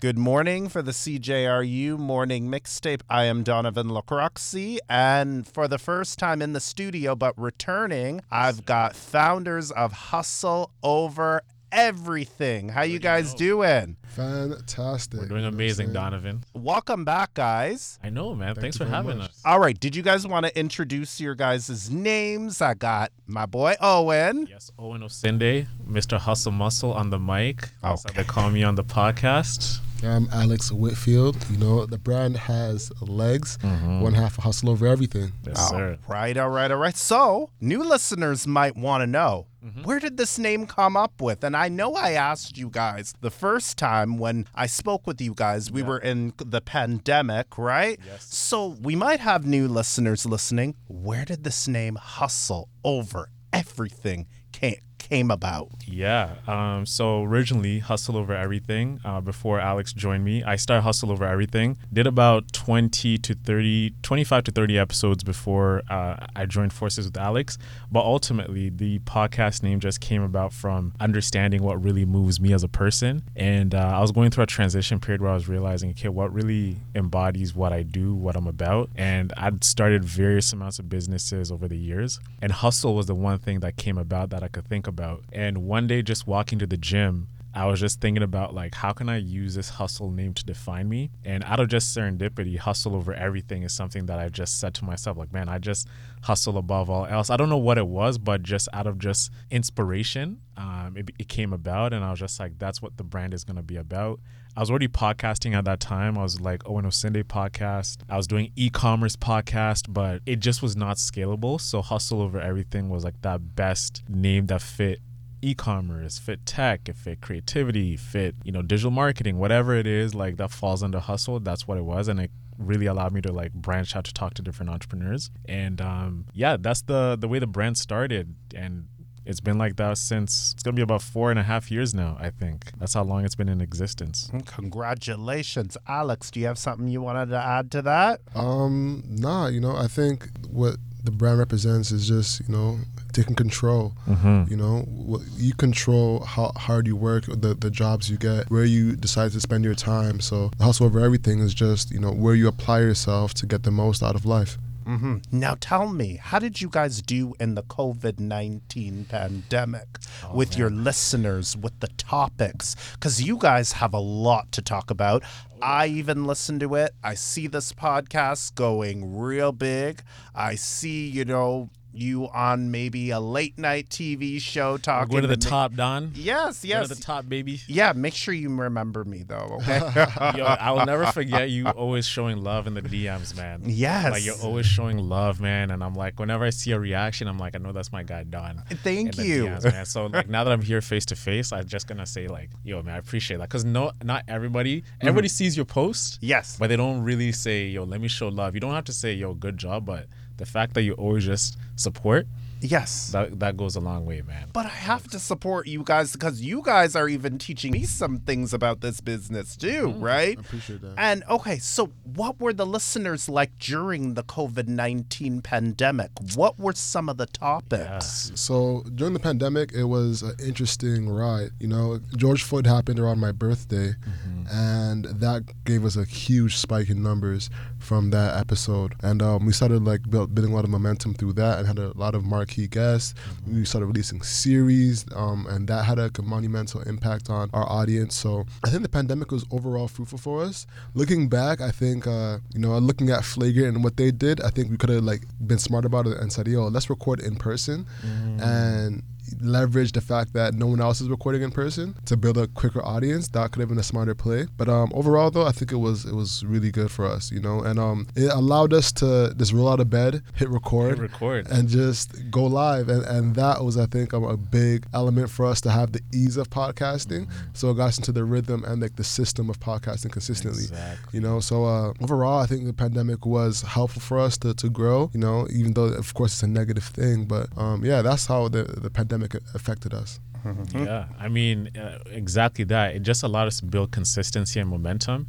Good morning for the CJRU morning mixtape. I am Donovan Lacroixy, and for the first time in the studio, but returning, I've got founders of Hustle Over Everything. How you guys doing? Fantastic. We're doing You know what I'm amazing. Donovan. Welcome back, guys. I know, man. Thanks for having us. All right, did you guys want to introduce your guys' names? I got my boy Owen. Yes, Owen Osinde, Mr. Hustle Muscle on the mic. That's how Okay. they call me on the podcast. I'm Alex Whitfield. You know, the brand has legs. Mm-hmm. One half a hustle over everything. Yes, All sir. right, all right, all right. So, new listeners might want to know mm-hmm. where did this name come up with? And I know I asked you guys the first time when I spoke with you guys, we were in the pandemic, right? Yes. So, we might have new listeners listening. Where did this name hustle over everything came, came about? Yeah. Um, so originally, Hustle Over Everything, uh, before Alex joined me, I started Hustle Over Everything. Did about 20 to 30, 25 to 30 episodes before uh, I joined forces with Alex. But ultimately, the podcast name just came about from understanding what really moves me as a person. And uh, I was going through a transition period where I was realizing, okay, what really embodies what I do, what I'm about. And I'd started various amounts of businesses over the years. And hustle was the one thing that came about that I could think about. And one day, just walking to the gym, I was just thinking about like how can I use this hustle name to define me? And out of just serendipity, hustle over everything is something that I just said to myself, like, man, I just hustle above all else. I don't know what it was, but just out of just inspiration, um, it, it came about, and I was just like, that's what the brand is gonna be about. I was already podcasting at that time. I was like oh, Owen Osinde podcast. I was doing e-commerce podcast, but it just was not scalable. So hustle over everything was like that best name that fit e-commerce, fit tech, it fit creativity, fit, you know, digital marketing, whatever it is, like that falls under hustle. That's what it was. And it really allowed me to like branch out to talk to different entrepreneurs. And um, yeah, that's the the way the brand started. And it's been like that since it's gonna be about four and a half years now, I think. That's how long it's been in existence. Congratulations. Alex, do you have something you wanted to add to that? Um, nah, you know, I think what the brand represents is just, you know, taking control. Mm-hmm. You know, what you control how hard you work, the the jobs you get, where you decide to spend your time. So the hustle over everything is just, you know, where you apply yourself to get the most out of life. Hmm Now tell me, how did you guys do in the COVID 19 pandemic with your listeners, with the topics? Because you guys have a lot to talk about. I even listen to it. I see this podcast going real big. I see, you know, you on maybe a late night TV show talking Go to the me- top, Don. Yes, Go yes. to the top, baby. Yeah, make sure you remember me though, okay? Yo, I will never forget you always showing love in the DMs, man. yes. Like you're always showing love, man. And I'm like, whenever I see a reaction, I'm like, I know that's my guy Don. Thank you. DMs, man. So like now that I'm here face to face, I'm just gonna say like, yo, man, I appreciate that. Cause no, not everybody, mm-hmm. everybody sees your post, Yes. but they don't really say, yo, let me show love. You don't have to say, yo, good job, but the fact that you always just support, Yes. that that goes a long way, man. But I have to support you guys because you guys are even teaching me some things about this business too, right? I appreciate that. And okay, so what were the listeners like during the COVID 19 pandemic? What were some of the topics? So during the pandemic, it was an interesting ride. You know, George Floyd happened around my birthday, and that gave us a huge spike in numbers from that episode. And um, we started like build, building a lot of momentum through that, and had a lot of marquee guests. We started releasing series, um, and that had a monumental impact on our audience. So I think the pandemic was overall fruitful for us. Looking back, I think uh, you know, looking at Flagrant and what they did, I think we could have like been smart about it and said, "Yo, let's record in person," and leverage the fact that no one else is recording in person to build a quicker audience. That could have been a smarter play. But um, overall, though, I think it was it was really good for us, you know, and um, it allowed us to just roll out of bed, hit record, Hit record. and just go live. And, and that was, I think, um, a big element for us to have the ease of podcasting. So it got us into the rhythm and like the system of podcasting consistently. Exactly. You know, so uh, overall, I think the pandemic was helpful for us to, to grow. You know, even though of course it's a negative thing, but um, yeah, that's how the the pandemic affected us. Yeah, I mean, uh, exactly that. It just allowed us to build consistency and momentum.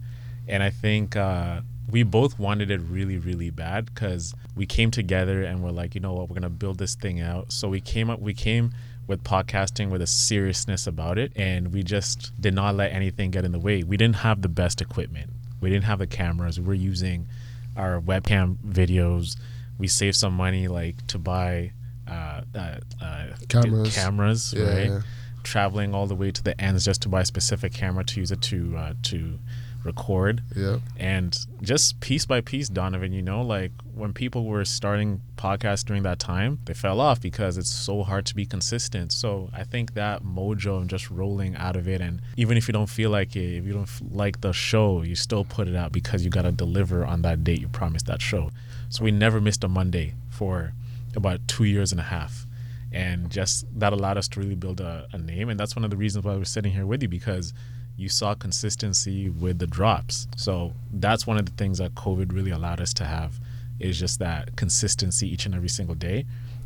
And I think uh, we both wanted it really, really bad because we came together and we're like, you know what, we're gonna build this thing out. So we came up, we came with podcasting with a seriousness about it and we just did not let anything get in the way. We didn't have the best equipment. We didn't have the cameras. We were using our webcam videos. We saved some money like to buy uh, uh, uh, Cameras. cameras, Yeah, right? yeah. Traveling all the way to the ends just to buy a specific camera to use it to uh, to record Yeah. and just piece by piece donovan you know like when people were starting podcasts during that time they fell off because it's so hard to be consistent so i think that mojo and just rolling out of it and even if you don't feel like it if you don't f- like the show you still put it out because you got to deliver on that date you promised that show so we never missed a monday for about two years and a half. And just that allowed us to really build a, a name. And that's one of the reasons why we're sitting here with you because you saw consistency with the drops. So that's one of the things that covid really allowed us to have is just that consistency each and every single day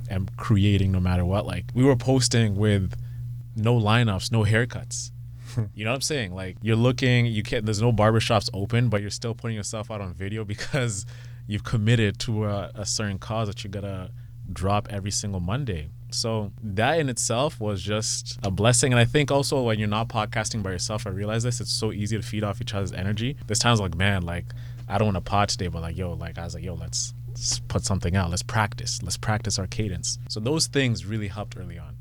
and creating no matter what. Like we were posting with no lineups no haircuts. You know what i'm saying? Like you're looking you can't there's no barbershops open but you're still putting yourself out on video because you've committed to a, a certain cause that you gotta drop every single Monday. So that in itself was just a blessing. And I think also when you're not podcasting by yourself, I realize this, it's so easy to feed off each other's energy. There's times like, man, like I don't want to pod today, but like, yo, like I was like, yo, let's, let's put something out. Let's practice. Let's practice our cadence. So those things really helped early on.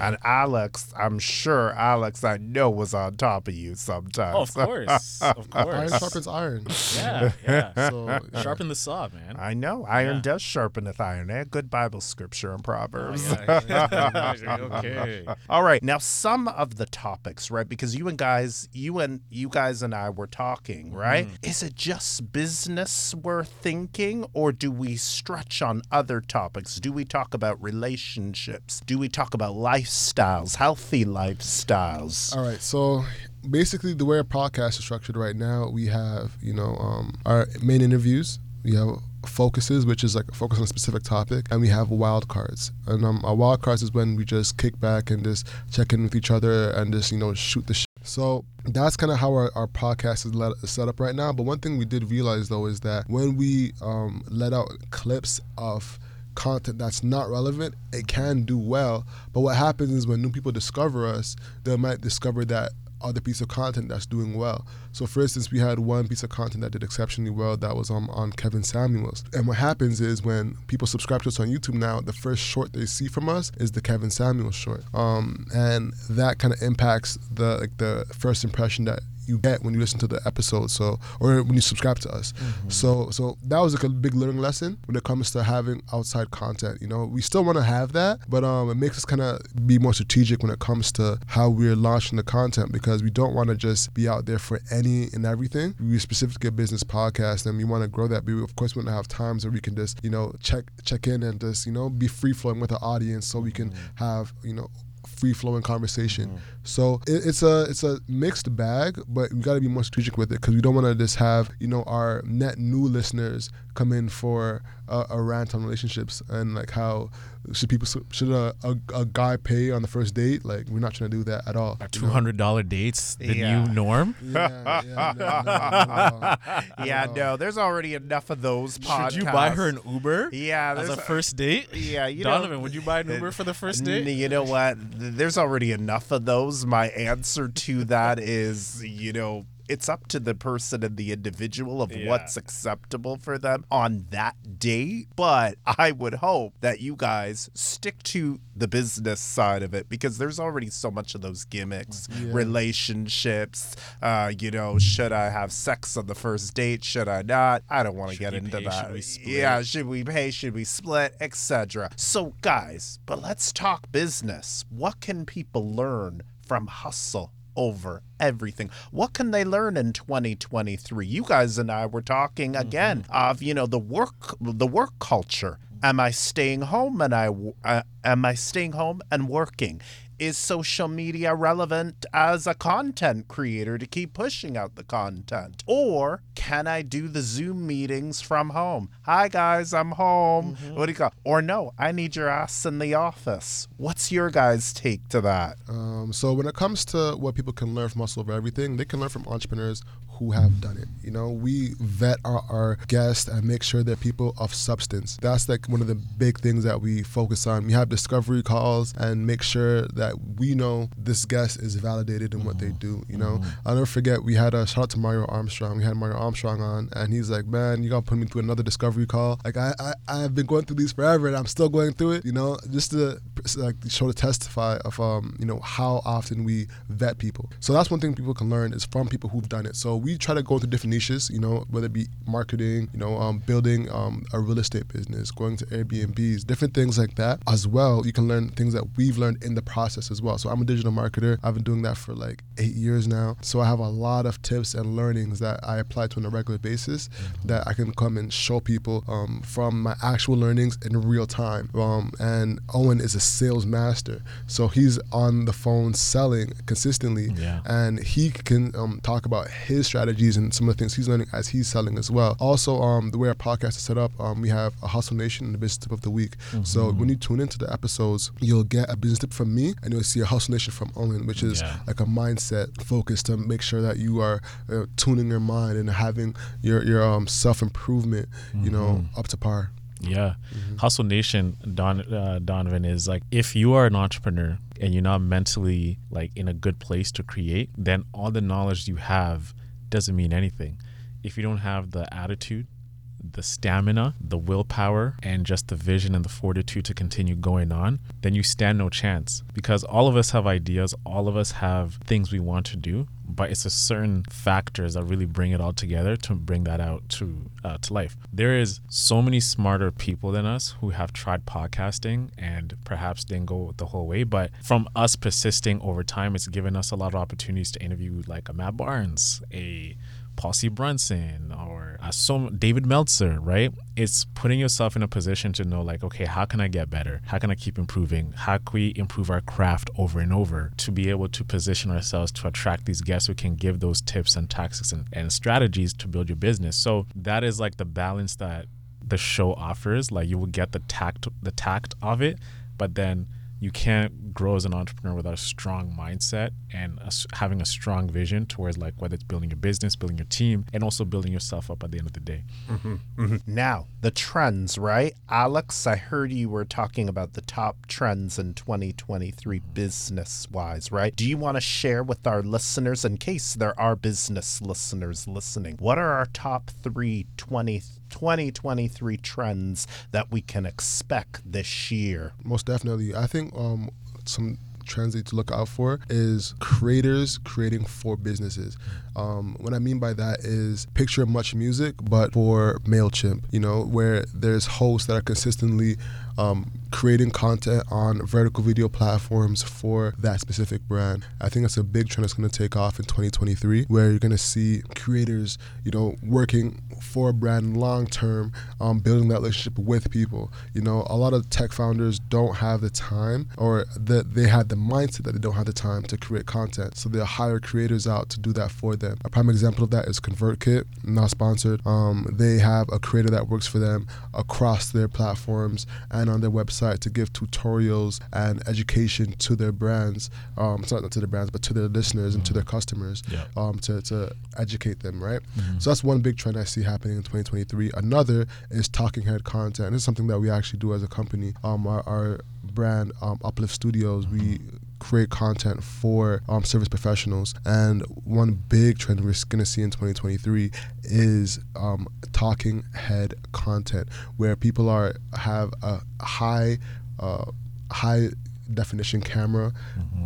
And Alex, I'm sure Alex, I know was on top of you sometimes. Oh, of course. Of course. Iron sharpens iron. Yeah, yeah. So yeah. Sharpen the saw, man. I know. Iron Yeah. does sharpeneth iron. Eh? Good Bible scripture and Proverbs. Oh, yeah. okay. All right. Now some of the topics, right? Because you and guys, you and you guys and I were talking, right? Is it just business we're thinking or do we stretch on other topics? Do we talk about relationships? Do we talk about lifestyles, healthy lifestyles? All right. So basically, the way our podcast is structured right now, we have you know um, our main interviews. We have focuses, which is like focus on a specific topic, and we have wild cards. And um, our wild cards is when we just kick back and just check in with each other and just you know shoot the. So that's kind of how our, our podcast is let, set up right now. But one thing we did realize though is that when we um, let out clips of content that's not relevant, it can do well. But what happens is when new people discover us, they might discover that other piece of content that's doing well. So, for instance, we had one piece of content that did exceptionally well that was um, on Kevin Samuels. And what happens is when people subscribe to us on YouTube now, the first short they see from us is the Kevin Samuels short, um, and that kind of impacts the like the first impression that you get when you listen to the episode so or when you subscribe to us. So so that was like a big learning lesson when it comes to having outside content you know? We still want to have that but um it makes us kind of be more strategic when it comes to how we're launching the content because we don't want to just be out there for any and everything. We're specifically a business podcast and we want to grow that but we, of course we want to have times where we can just you know check check in and just you know be free flowing with the audience so we can have you know free flowing conversation. Mm-hmm. So it, it's a it's a mixed bag, but we got to be more strategic with it because we don't want to just have you know our net new listeners come in for a, a rant on relationships and like how should people should a, a, a guy pay on the first date? Like we're not trying to do that at all. you Two know? hundred dollar dates, the Yeah. new norm. Yeah, yeah, no, no, no, no. yeah, no, there's already enough of those podcasts. Should you buy her an Uber? Yeah, as a first date. Yeah, you know- Donovan, would you buy an Uber for the first date? You know what? There's already enough of those. My answer to that is, you know, it's up to the person and the individual of Yeah. what's acceptable for them on that date. But I would hope that you guys stick to the business side of it because there's already so much of those gimmicks, relationships. Uh, you know, should I have sex on the first date? Should I not? I don't want to get into pay? that. Should? Yeah, should we pay? Should we split? Etc. So, guys, but let's talk business. What can people learn from hustle over everything? What can they learn in 2023? You guys and I were talking again of you know the work the work culture. Am I staying home and I uh, am I staying home and working? Is social media relevant as a content creator to keep pushing out the content? Or can I do the Zoom meetings from home? Hi guys, I'm home. What do you call? Or no, I need your ass in the office. What's your guys' take to that? Um, so when it comes to what people can learn from Hustle Over Everything, they can learn from entrepreneurs who have done it. You know, we vet our, our guests and make sure they're people of substance. That's like one of the big things that we focus on. We have discovery calls and make sure that we know this guest is validated in what they do. You know, I'll never forget we had a shout out to Mario Armstrong. We had Mario Armstrong on, and he's like, "Man, you gotta put me through another discovery call. Like I, I, I've been going through these forever, and I'm still going through it. You know, just to like show to testify of um, you know, how often we vet people. So that's one thing people can learn is from people who've done it. So we try to go into different niches. You know, whether it be marketing, you know, um, building um, a real estate business, going to Airbnbs, different things like that. As well, you can learn things that we've learned in the process as well. So I'm a digital marketer. I've been doing that for like eight years now. So I have a lot of tips and learnings that I apply to on a regular basis that I can come and show people um, from my actual learnings in real time. Um, and Owen is a sales master, so he's on the phone selling consistently, Yeah. and he can um, talk about his strategies and some of the things he's learning as he's selling as well. Also, um, the way our podcast is set up, um, we have a Hustle Nation and the Business Tip of the Week. So when you tune into the episodes, you'll get a business tip from me, and you'll see a Hustle Nation from Owen, which is Yeah. like a mindset focus to make sure that you are uh, tuning your mind and having your your um, self improvement, you know, up to par. Yeah. Hustle Nation, Don uh, Donovan is like if you are an entrepreneur and you're not mentally like in a good place to create, then all the knowledge you have doesn't mean anything. If you don't have the attitude, the stamina, the willpower, and just the vision and the fortitude to continue going on, then you stand no chance. Because all of us have ideas, all of us have things we want to do, but it's a certain factors that really bring it all together to bring that out to uh, to life. There is so many smarter people than us who have tried podcasting and perhaps didn't go the whole way, but from us persisting over time, it's given us a lot of opportunities to interview like a Matt Barnes, a C. Brunson or uh, so David Meltzer, right? It's putting yourself in a position to know, like, okay, how can I get better? How can I keep improving? How can we improve our craft over and over to be able to position ourselves to attract these guests who can give those tips and tactics and, and strategies to build your business? So that is like the balance that the show offers. Like you will get the tact, the tact of it, but then you can't grow as an entrepreneur without a strong mindset and a having a strong vision towards like whether it's building your business, building your team, and also building yourself up at the end of the day. Mm-hmm, mm-hmm. Now, the trends, right? Alex, I heard you were talking about the top trends in 2023 business wise, right? Do you want to share with our listeners, in case there are business listeners listening, what are our top three 20, 2023 trends that we can expect this year? Most definitely. I think um, some trends to look out for is creators creating for businesses. Um, what I mean by that is picture MuchMusic, but for MailChimp, you know, where there's hosts that are consistently um, creating content on vertical video platforms for that specific brand. I think that's a big trend that's going to take off in 2023, where you're going to see creators, you know, working for a brand long term, um, building that relationship with people. You know, a lot of tech founders don't have the time, or that they have the mindset that they don't have the time to create content, so they'll hire creators out to do that for them. A prime example of that is ConvertKit, not sponsored. Um, they have a creator that works for them across their platforms and on their website to give tutorials and education to their brands. Um, it's not to the brands, but to their listeners and to their customers Yeah. um, to, to educate them, right? So that's one big trend I see happening in 2023. Another is talking head content. This is something that we actually do as a company. Um, our, our brand, um, Uplift Studios, we create content for um, service professionals. And one big trend we're going to see in 2023 is um, talking head content, where people are have a high, uh, high definition camera,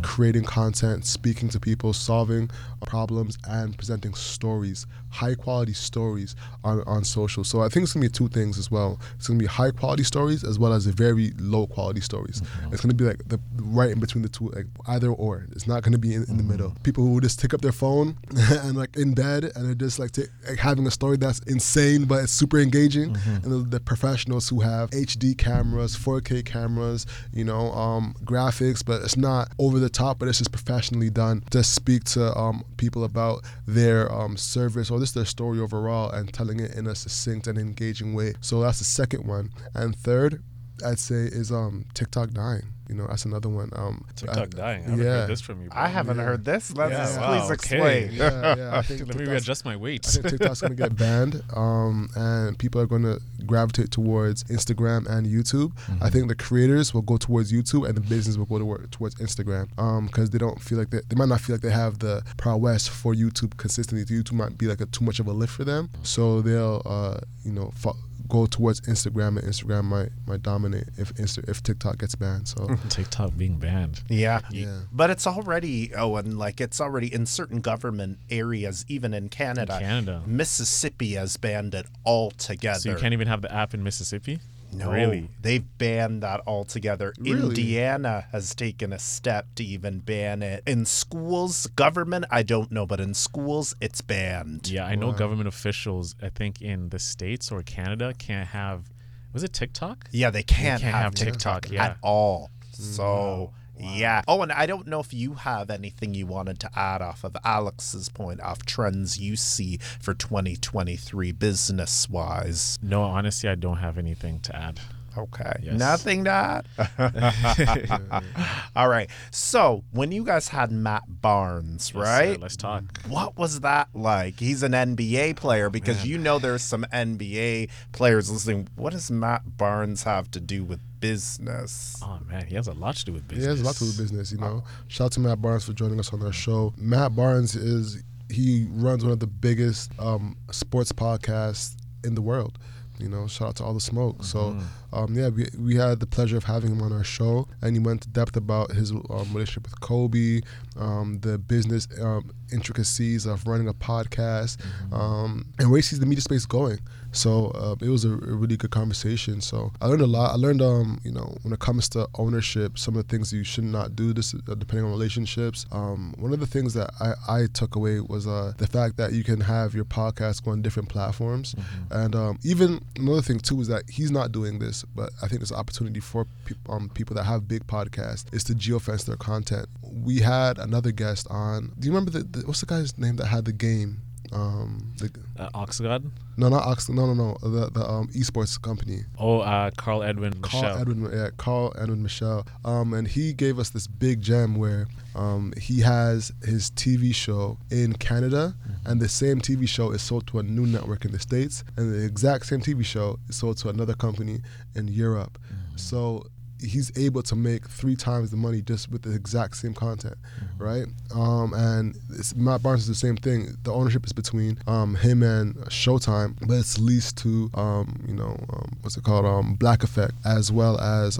creating content, speaking to people, solving problems, and presenting stories, high quality stories on, on social. So I think it's gonna be two things as well. It's gonna be high quality stories as well as a very low quality stories. Mm-hmm. It's gonna be like the right in between the two, like either or. It's not gonna be in, in the middle. Mm-hmm. People who just take up their phone and like in bed and they're just like, ta- like having a story that's insane but it's super engaging. Mm-hmm. And the, the professionals who have HD cameras, 4K cameras, you know, um, graphics, but it's not over the top, but it's just professionally done to speak to um, people about their um, service or just their story overall and telling it in a succinct and engaging way. So that's the second one. And third, I'd say is um, TikTok dying. You know, that's another one. Um, TikTok I- dying. I haven't yeah. heard this from you. Bro. I haven't Yeah. heard this. Let's Yeah, please wow, explain. okay. yeah, yeah. I think Let me TikTok's- readjust my weight. I weight. think TikTok's gonna get banned, um, and people are gonna gravitate towards Instagram and YouTube. I think the creators will go towards YouTube, and the business will go to, towards Instagram, because they don't feel like they, they might not feel like they have the prowess for YouTube consistently. YouTube might be like a too much of a lift for them, so they'll, uh, you know, fo- go towards Instagram, and Instagram might might dominate if Insta- if TikTok gets banned. So TikTok being banned. Yeah. Yeah. But it's already, oh, and like it's already in certain government areas, even in Canada. Canada. Mississippi has banned it altogether. So you can't even have the app in Mississippi. No, Really? they've banned that altogether. Really? Indiana has taken a step to even ban it. In schools, government, I don't know, but in schools, it's banned. Yeah, I know government officials. I think in the states or Canada can't have. Was it TikTok? Yeah, they can't, can't have, have TikTok, TikTok, yeah. at all. Mm, so, yeah. Oh, and I don't know if you have anything you wanted to add off of Alex's point off trends you see for 2023 business wise. No, honestly, I don't have anything to add. Okay. Yes. Nothing to all right. So, when you guys had Matt Barnes, Yes, right? sir, let's talk. What was that like? He's an NBA player because you know there's some NBA players listening. What does Matt Barnes have to do with business? Oh man, he has a lot to do with business. He has a lot to do with business, you know. Shout out to Matt Barnes for joining us on our show. Matt Barnes is he runs one of the biggest um, sports podcasts in the world. You know, shout out to all the smoke. So, um, yeah, we, we had the pleasure of having him on our show, and he went to depth about his um, relationship with Kobe, um, the business um, intricacies of running a podcast, um, and where he sees the media space going. So uh, it was a, a really good conversation. So I learned a lot. I learned, um, you know, when it comes to ownership, some of the things you should not do. This uh, depending on relationships. Um, one of the things that I, I took away was uh, the fact that you can have your podcast go on different platforms, and um, even another thing too is that he's not doing this, but I think there's an opportunity for peop um, people that have big podcasts is to geofence their content. We had another guest on. Do you remember the, the what's the guy's name that had the game? Um, the, Uh, Oxgod? no, not Ox. No, no, no. The the um, esports company. Oh, uh, Carl Edwin Carl Michelle. Edwin, yeah, Carl Edwin Michelle. Um, and he gave us this big gem where um, he has his TV show in Canada, and the same TV show is sold to a new network in the States, and the exact same TV show is sold to another company in Europe. So he's able to make three times the money just with the exact same content, right? Um, and it's, Matt Barnes is the same thing. The ownership is between um, him and Showtime, but it's leased to um, you know um, what's it called um, Black Effect as well as.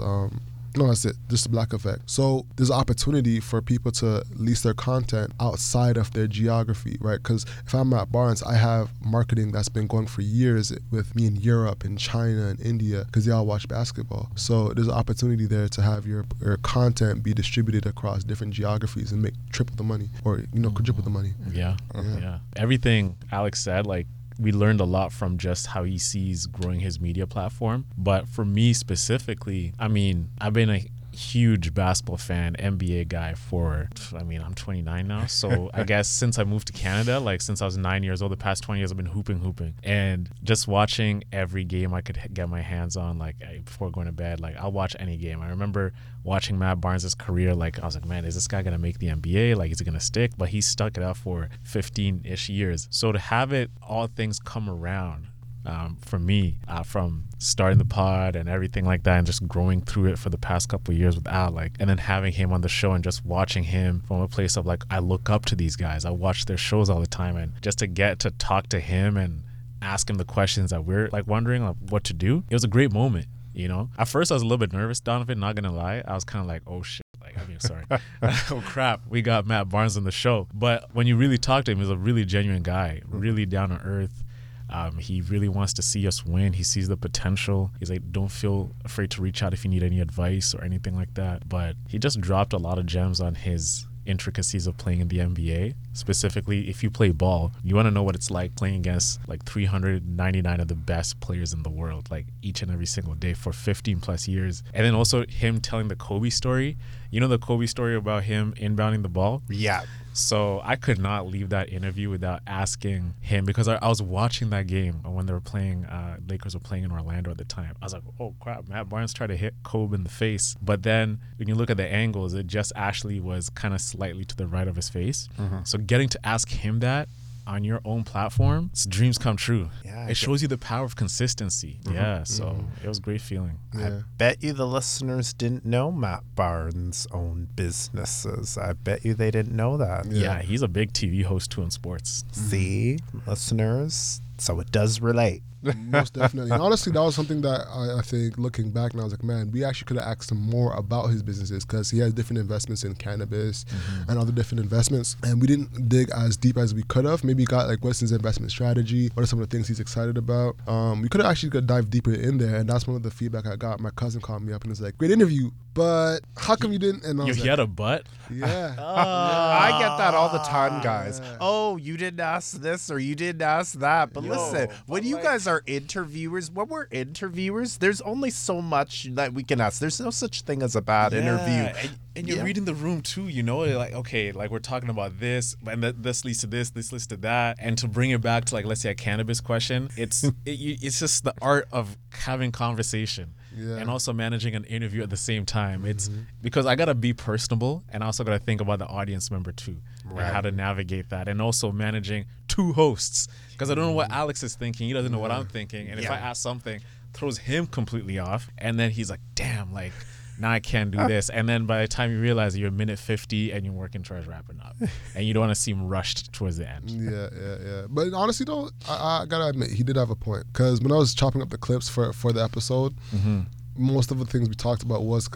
No, that's it. Just the black effect. So there's opportunity for people to lease their content outside of their geography, right? Because if I'm at Barnes, I have marketing that's been going for years with me in Europe and China and India because they all watch basketball. So there's an opportunity there to have your, your content be distributed across different geographies and make triple the money or you know quadruple the money. Yeah, yeah. Everything Alex said, like we learned a lot from just how he sees growing his media platform. But for me specifically, I mean, I've been a huge basketball fan, NBA guy for I mean, I'm 29 now. So I guess since I moved to Canada, like since I was 9 years old, the past 20 years I've been hooping hooping. And just watching every game I could get my hands on like before going to bed, like I'll watch any game. I remember watching Matt Barnes' career like I was like, man, is this guy going to make the NBA? Like is it going to stick? But he stuck it out for 15ish years. So to have it all things come around um, for me uh, from starting the pod and everything like that and just growing through it for the past couple of years with Al like and then having him on the show and just watching him from a place of like I look up to these guys I watch their shows all the time and just to get to talk to him and ask him the questions that we're like wondering like what to do it was a great moment you know at first I was a little bit nervous Donovan not gonna lie I was kind of like oh shit Like, I mean, sorry. oh crap, we got Matt Barnes on the show. But when you really talk to him, he's a really genuine guy, really down to earth. Um, he really wants to see us win. He sees the potential. He's like, don't feel afraid to reach out if you need any advice or anything like that. But he just dropped a lot of gems on his intricacies of playing in the NBA. Specifically, if you play ball, you want to know what it's like playing against like 399 of the best players in the world, like each and every single day for 15 plus years. And then also him telling the Kobe story. You know the Kobe story about him inbounding the ball? Yeah. So I could not leave that interview without asking him because I, I was watching that game when they were playing. Uh, Lakers were playing in Orlando at the time. I was like, "Oh crap!" Matt Barnes tried to hit Kobe in the face, but then when you look at the angles, it just actually was kind of slightly to the right of his face. So getting to ask him that on your own platform, it's dreams come true. Yeah, it shows you the power of consistency. Mm-hmm. Yeah, so mm-hmm. it was a great feeling. Yeah. Bet you the listeners didn't know Matt Barnes owned businesses. I bet you they didn't know that. Yeah, he's a big TV host too in sports. See, mm-hmm. listeners, so it does relate. Most definitely. And honestly, that was something that I, I think looking back now, I was like, man, we actually could have asked him more about his businesses because he has different investments in cannabis and other different investments. And we didn't dig as deep as we could have. Maybe got like, what's his investment strategy? What are some of the things he's excited about? Um, we could have actually got dive deeper in there. And that's one of the feedback I got. My cousin called me up and was like, great interview, but how come you didn't? And I You was he had a butt. yeah. I get that all the time, guys. Yeah. Oh, you didn't ask this or you didn't ask that. But Yo, listen, when but you like- guys are interviewers, when we're interviewers, there's only so much that we can ask. There's no such thing as a bad interview. And, and you're Yeah. reading the room too, you know, like okay, like we're talking about this, and th- this leads to this, this leads to that, and to bring it back to like let's say a cannabis question, it's it, it's just the art of having conversation. Yeah. And also managing an interview at the same time. It's mm-hmm. because I gotta be personable and I also gotta think about the audience member too. And how to navigate that. And also managing two hosts. Because I don't know what mm-hmm. Alex is thinking. He doesn't know what I'm mm-hmm. thinking. And if I ask something, throws him completely off. And then he's like, damn, like now I can't do this. And then by the time you realize you're a minute 50 and you're working towards wrapping up. and you don't want to seem rushed towards the end. Yeah, yeah, yeah. But honestly, though, I, I gotta admit he did have a point because when I was chopping up the clips for for the episode, mm-hmm. Most of the things we talked about was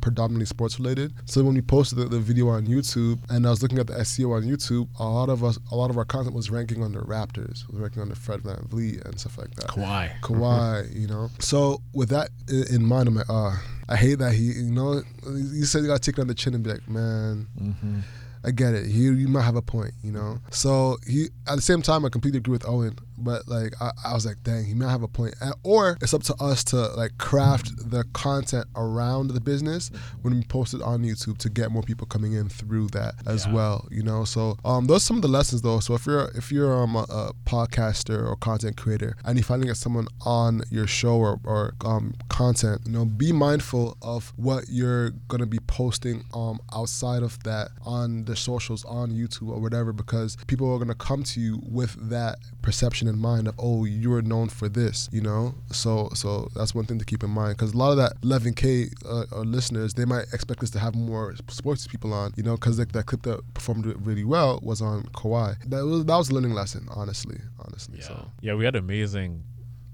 predominantly sports related. So when we posted the, the video on YouTube, and I was looking at the SEO on YouTube, a lot of us, a lot of our content was ranking under Raptors, was ranking under Fred VanVleet and stuff like that. Kawhi. Kawhi, you know. So with that in mind, I'm like, ah, I hate that he, you know, you said you gotta take it on the chin and be like, man, Mm-hmm. I get it. He, you might have a point, you know. So he, at the same time, I completely agree with Owen, but like I, I was like, dang, he might have a point. Or it's up to us to like craft the content around the business when we post it on YouTube to get more people coming in through that as Yeah. well, you know. So um, those are some of the lessons though. So if you're if you're um, a, a podcaster or content creator and you're finding get someone on your show or, or um, content, you know, be mindful of what you're gonna be posting um outside of that on the socials on YouTube or whatever because people are gonna come to you with that perception in mind of oh you're known for this, you know. So so that's one thing to keep in mind because a lot of that 11k uh, uh, listeners they might expect us to have more sports people on, you know, because that, that clip that performed really well was on Kawhi. That was that was a learning lesson, honestly, honestly. Yeah. So Yeah, we had amazing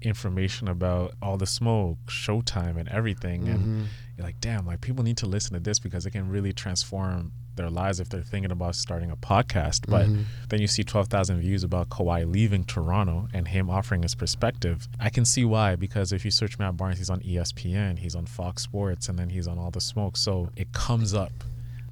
information about all the smoke, Showtime, and everything. Mm-hmm. And you're like, damn, like people need to listen to this because it can really transform their lives if they're thinking about starting a podcast. But Mm-hmm. then you see 12,000 views about Kawhi leaving Toronto and him offering his perspective. I can see why because if you search Matt Barnes, he's on ESPN, he's on Fox Sports, and then he's on all the smoke. So it comes up.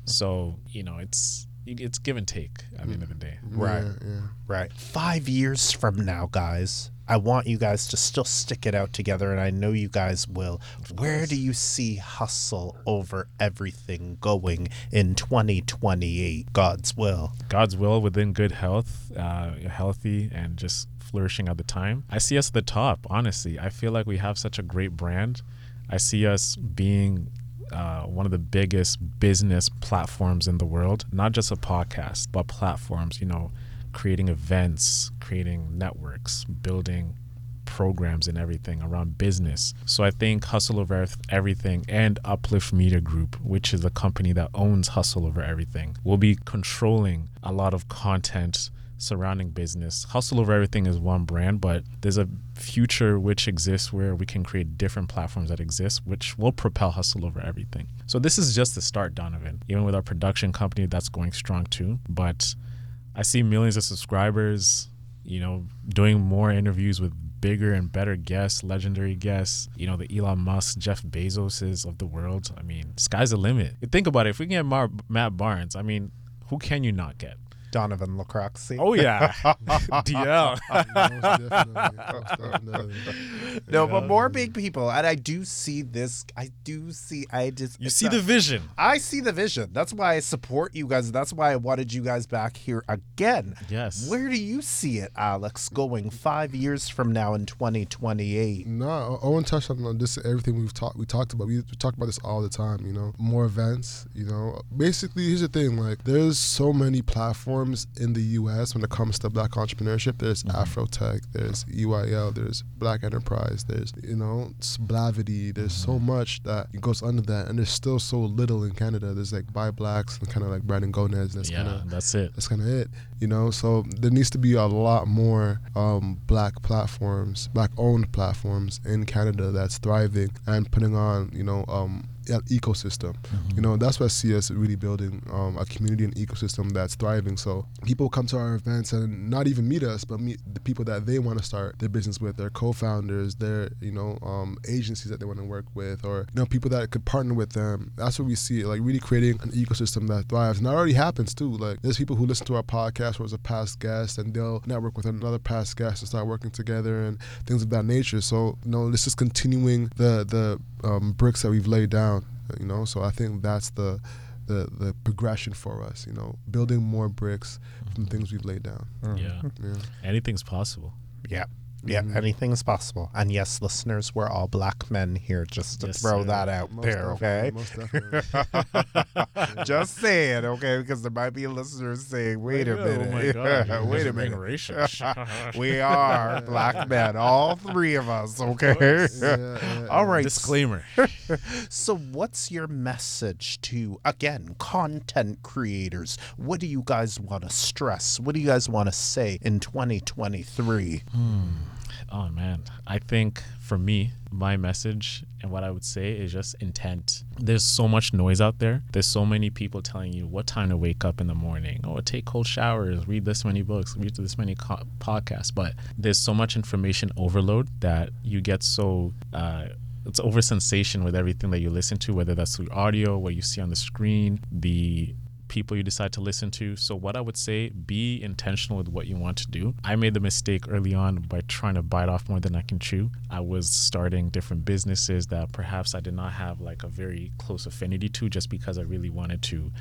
So, you know, it's it's give and take at the end of the day. Right. yeah, yeah. Right. Five years from now, guys, I want you guys to still stick it out together, and I know you guys will. Where do you see hustle over everything going in 2028? God's will. God's will within good health, uh, healthy and just flourishing at the time. I see us at the top, honestly. I feel like we have such a great brand. I see us being uh, one of the biggest business platforms in the world, not just a podcast, but platforms, you know, creating events, creating networks, building programs and everything around business. So I think Hustle Over Everything and Uplift Media Group, which is a company that owns Hustle Over Everything, will be controlling a lot of content surrounding business. Hustle Over Everything is one brand, but there's a future which exists where we can create different platforms that exist, which will propel Hustle Over Everything. So this is just the start, Donovan. Even with our production company, that's going strong too. But I see millions of subscribers, you know, doing more interviews with bigger and better guests, legendary guests, you know, the Elon Musk, Jeff Bezoses of the world. I mean, sky's the limit. Think about it. If we can get Mar- Matt Barnes, I mean, who can you not get? Donovan Lacroixy. Oh yeah, DL. Most definitely. No, but more um, big people, and I do see this. I do see. I just You see a- the vision. I see the vision. That's why I support you guys. That's why I wanted you guys back here again. Yes. Where do you see it, Alex, going five years from now in 2028? No, Owen touched on this. Everything we've talked, we talked about. We, we talk about this all the time. You know, more events. You know, basically, here's the thing. Like, there's so many platforms in the U.S. when it comes to Black entrepreneurship. There's Afrotech. There's EYL. There's Black Enterprise. There's you know, Blavity. There's so much that goes under that, and there's still so little in Canada. There's like Buy Blacks and kind of like Brandon Gomez. That's yeah, kind of that's it. that's kind of it, you know. So there needs to be a lot more um, black platforms, black-owned platforms in Canada that's thriving and putting on, you know, um, ecosystem. You know, that's what I see us really building um, a community and ecosystem that's thriving. So people come to our events and not even meet us, but meet the people that they want to start their business with, their co-founders, their you know um, agencies that they want to work with, or you know people that could partner with them. That's what we see, like really creating an ecosystem that thrives. And that already happens too. Like there's people who listen to our podcast where it's a past guest, and they'll network with another past guest and start working together and things of that nature. So you know, this is continuing the the um, bricks that we've laid down. You know, so I think that's the the, the progression for us, you know, building more bricks from mm-hmm. things we've laid down. Mm-hmm. Yeah, Yeah. anything's possible. Yeah. Yeah, Mm-hmm. anything is possible. And yes, listeners, we're all black men here just to Yes, throw sir. that out Most there, okay? just saying, okay? Because there might be listeners saying, wait a Oh minute. my God, wait a minute. racist. we are black men, all three of us, okay? Yeah, yeah, all right. Disclaimer. So, what's your message to, again, content creators? What do you guys want to stress? What do you guys want to say in 2023? Oh man, I think for me, my message and what I would say is just intent. There's so much noise out there. There's so many people telling you what time to wake up in the morning. or take cold showers, read this many books, read this many co- podcasts. But there's so much information overload that you get so. Uh, it's over sensation with everything that you listen to, whether that's through audio, what you see on the screen, the people you decide to listen to. So, what I would say, be intentional with what you want to do. I made the mistake early on by trying to bite off more than I can chew. I was starting different businesses that perhaps I did not have like a very close affinity to just because I really wanted to.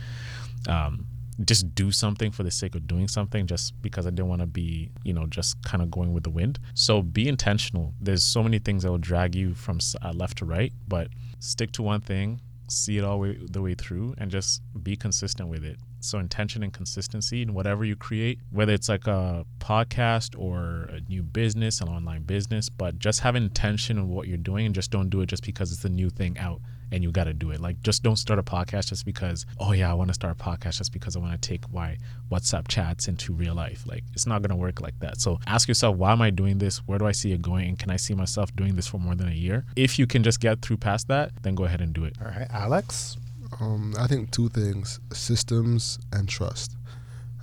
Um, just do something for the sake of doing something just because I didn't want to be, you know, just kind of going with the wind. So be intentional. There's so many things that will drag you from uh, left to right, but stick to one thing, see it all way, the way through, and just be consistent with it. So intention and consistency in whatever you create, whether it's like a podcast or a new business, an online business, but just have intention of what you're doing and just don't do it just because it's a new thing out and you got to do it. Like just don't start a podcast just because, oh yeah, I want to start a podcast just because I want to take my WhatsApp chats into real life. Like it's not going to work like that. So ask yourself, why am I doing this? Where do I see it going? And can I see myself doing this for more than a year? If you can just get through past that, then go ahead and do it. All right, Alex? Um, I think two things: systems and trust.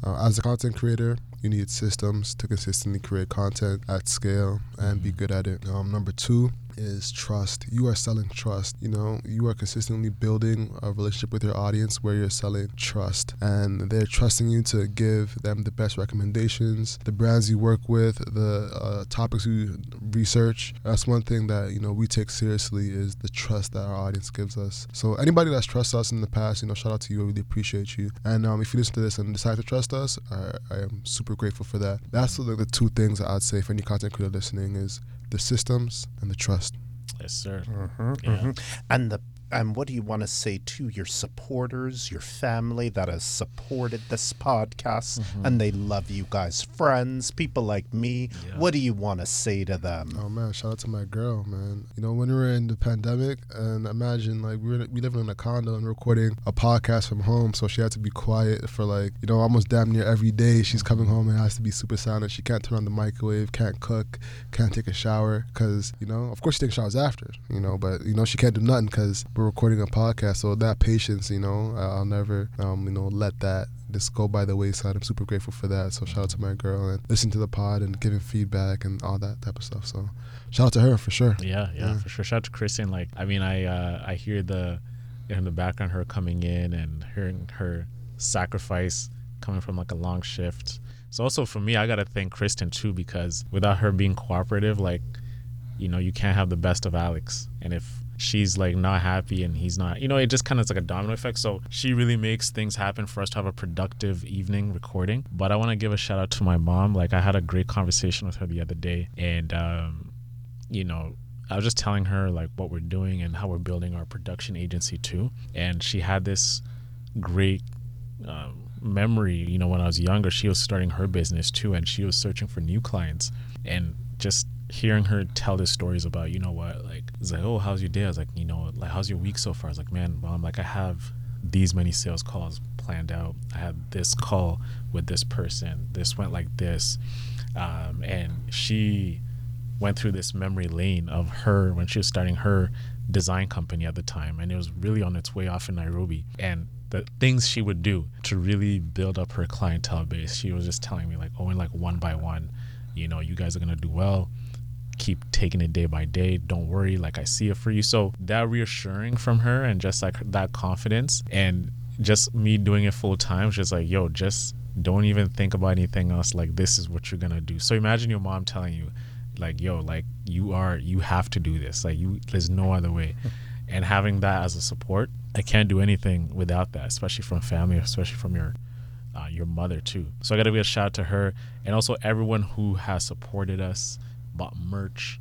Uh, as a content creator, you need systems to consistently create content at scale and be good at it. Um, number two is trust. You are selling trust. You know, you are consistently building a relationship with your audience where you're selling trust, and they're trusting you to give them the best recommendations, the brands you work with, the uh, topics you research. That's one thing that you know we take seriously is the trust that our audience gives us. So anybody that's trusted us in the past, you know, shout out to you. I really appreciate you. And um, if you listen to this and decide to trust us, I, I am super grateful for that. That's the, the two things I'd say for any content creator listening is the systems and the trust. Yes, sir. Mm-hmm, Yeah. And the And what do you want to say to your supporters, your family that has supported this podcast mm-hmm. and they love you guys, friends, people like me? What do you want to say to them? Oh man, shout out to my girl, man. You know, when we were in the pandemic, and imagine like we were we living in a condo and recording a podcast from home, so she had to be quiet for like you know almost damn near every day. She's coming home and has to be super silent. She can't turn on the microwave, can't cook, can't take a shower, cause you know of course she takes showers after, you know, but you know she can't do nothing because we're recording a podcast. So that patience, you know, I'll never um you know let that just go by the wayside. I'm super grateful for that. So shout out to my girl and listen to the pod and giving feedback and all that type of stuff. So shout out to her for sure. Yeah, yeah, Yeah. for sure. Shout out to Kristen. Like, I mean, I uh, I hear the in the background her coming in and hearing her sacrifice coming from like a long shift. So also for me, I gotta thank Kristen too because without her being cooperative, like, you know, you can't have the best of Alex. And if she's like not happy and he's not, you know, it just kind of like a domino effect. So she really makes things happen for us to have a productive evening recording. But I want to give a shout out to my mom. Like I had a great conversation with her the other day, and um, you know, I was just telling her like what we're doing and how we're building our production agency too. And she had this great um, memory. You know, when I was younger, she was starting her business too, and she was searching for new clients. And just hearing her tell the stories about, you know what, like, it's like, oh, how's your day? I was like, you know, like, how's your week so far? I was like, man, mom, like, I have these many sales calls planned out. I had this call with this person. This went like this. Um, and she went through this memory lane of her when she was starting her design company at the time and it was really on its way off in Nairobi and the things she would do to really build up her clientele base she was just telling me like oh and like one by one you know you guys are to do well keep taking it day by day. Don't worry like I see it for you. So that reassuring from her and just like that confidence and just me doing it full time just like yo just don't even think about anything else. Like this is what you're going to do. So imagine your mom telling you like yo like you are you have to do this. Like you there's no other way. And having that as a support i can't do anything without that especially from family especially from your uh, your mother too. So i gotta give a shout out to her and also everyone who has supported us bought merch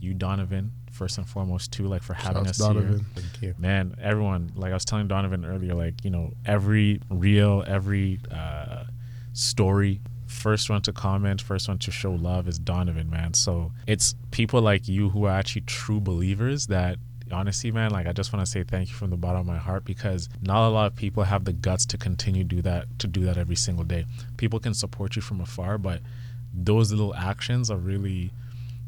you donovan first and foremost too like for having out us to here Donovan. Thank you. man everyone like i was telling donovan earlier like you know every reel every uh story first one to comment first one to show love is donovan man so it's people like you who are actually true believers that honestly man like i just want to say thank you from the bottom of my heart because not a lot of people have the guts to continue do that to do that every single day people can support you from afar but those little actions are really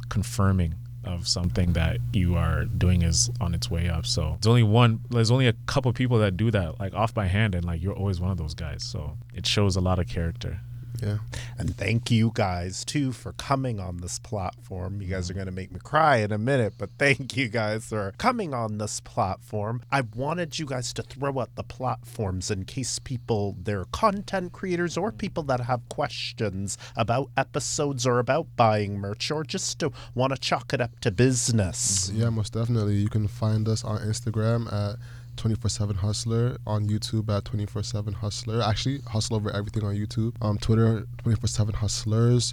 confirming of something that you are doing is on its way up. So there's only one, there's only a couple people that do that like off by hand, and like you're always one of those guys. So it shows a lot of character. Yeah. And thank you guys too for coming on this platform. You guys are going to make me cry in a minute, but thank you guys for coming on this platform. I wanted you guys to throw out the platforms in case people, they're content creators or people that have questions about episodes or about buying merch or just to want to chalk it up to business. Yeah, most definitely. You can find us on Instagram at 24/7 Hustler, on YouTube at 24/7 Hustler. Actually, Hustle over everything on YouTube. Um, Twitter 24/7 Hustlers.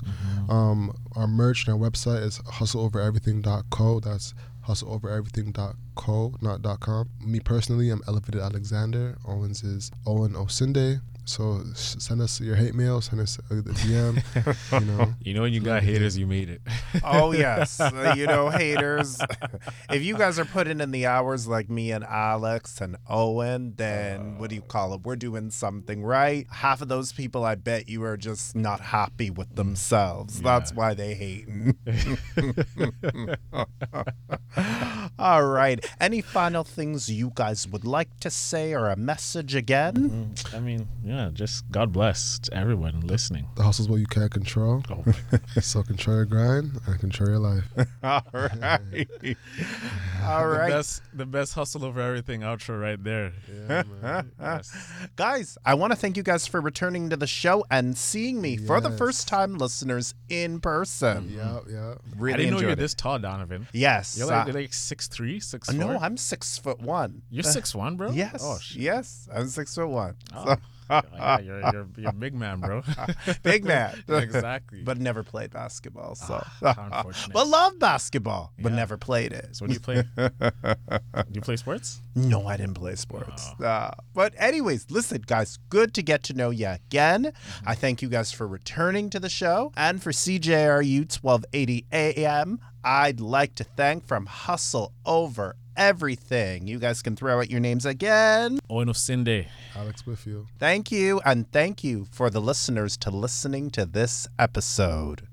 Um, our merch and our website is hustleovereverything.co. That's hustleovereverything.co, not .com. Me personally, I'm Elevated Alexander. Owens is Owen Osinde. So send us your hate mail, send us a DM. you know, You know, when you got haters, you made it. Oh yes, Uh, you know haters. if you guys are putting in the hours like me and Alex and Owen, then what do you call it? We're doing something right. Half of those people, I bet you, are just not happy with themselves. That's why they hate. All right. Any final things you guys would like to say or a message again? I mean, yeah, just God bless to everyone listening. the hustle's what you can't control. Oh, So control your grind and control your life. All right. All right. the best, the best hustle over everything outro right there. Yeah, man. Yes. Guys, I want to thank you guys for returning to the show and seeing me for the first time, listeners, in person. Yeah, yeah. Really I didn't know you were this tall, Donovan. Yes. You're like, uh, you're like six three, six no, four? I'm six foot one. You're six one, bro. Yes. Oh, shit. yes, I'm six foot one. Oh, So- yeah, you're, you're, you're a big man, bro. Big man. exactly. but never played basketball. So, unfortunate. but love basketball, but never played it. so, what do you play? do you play sports? No, I didn't play sports. Uh, but anyways, listen, guys, good to get to know you again. I thank you guys for returning to the show. And for CJRU 1280 AM, I'd like to thank from Hustle Over Everything. You guys can throw out your names again. Owen Osinde. Alex Whitfield. Thank you. And thank you for the listeners to listening to this episode.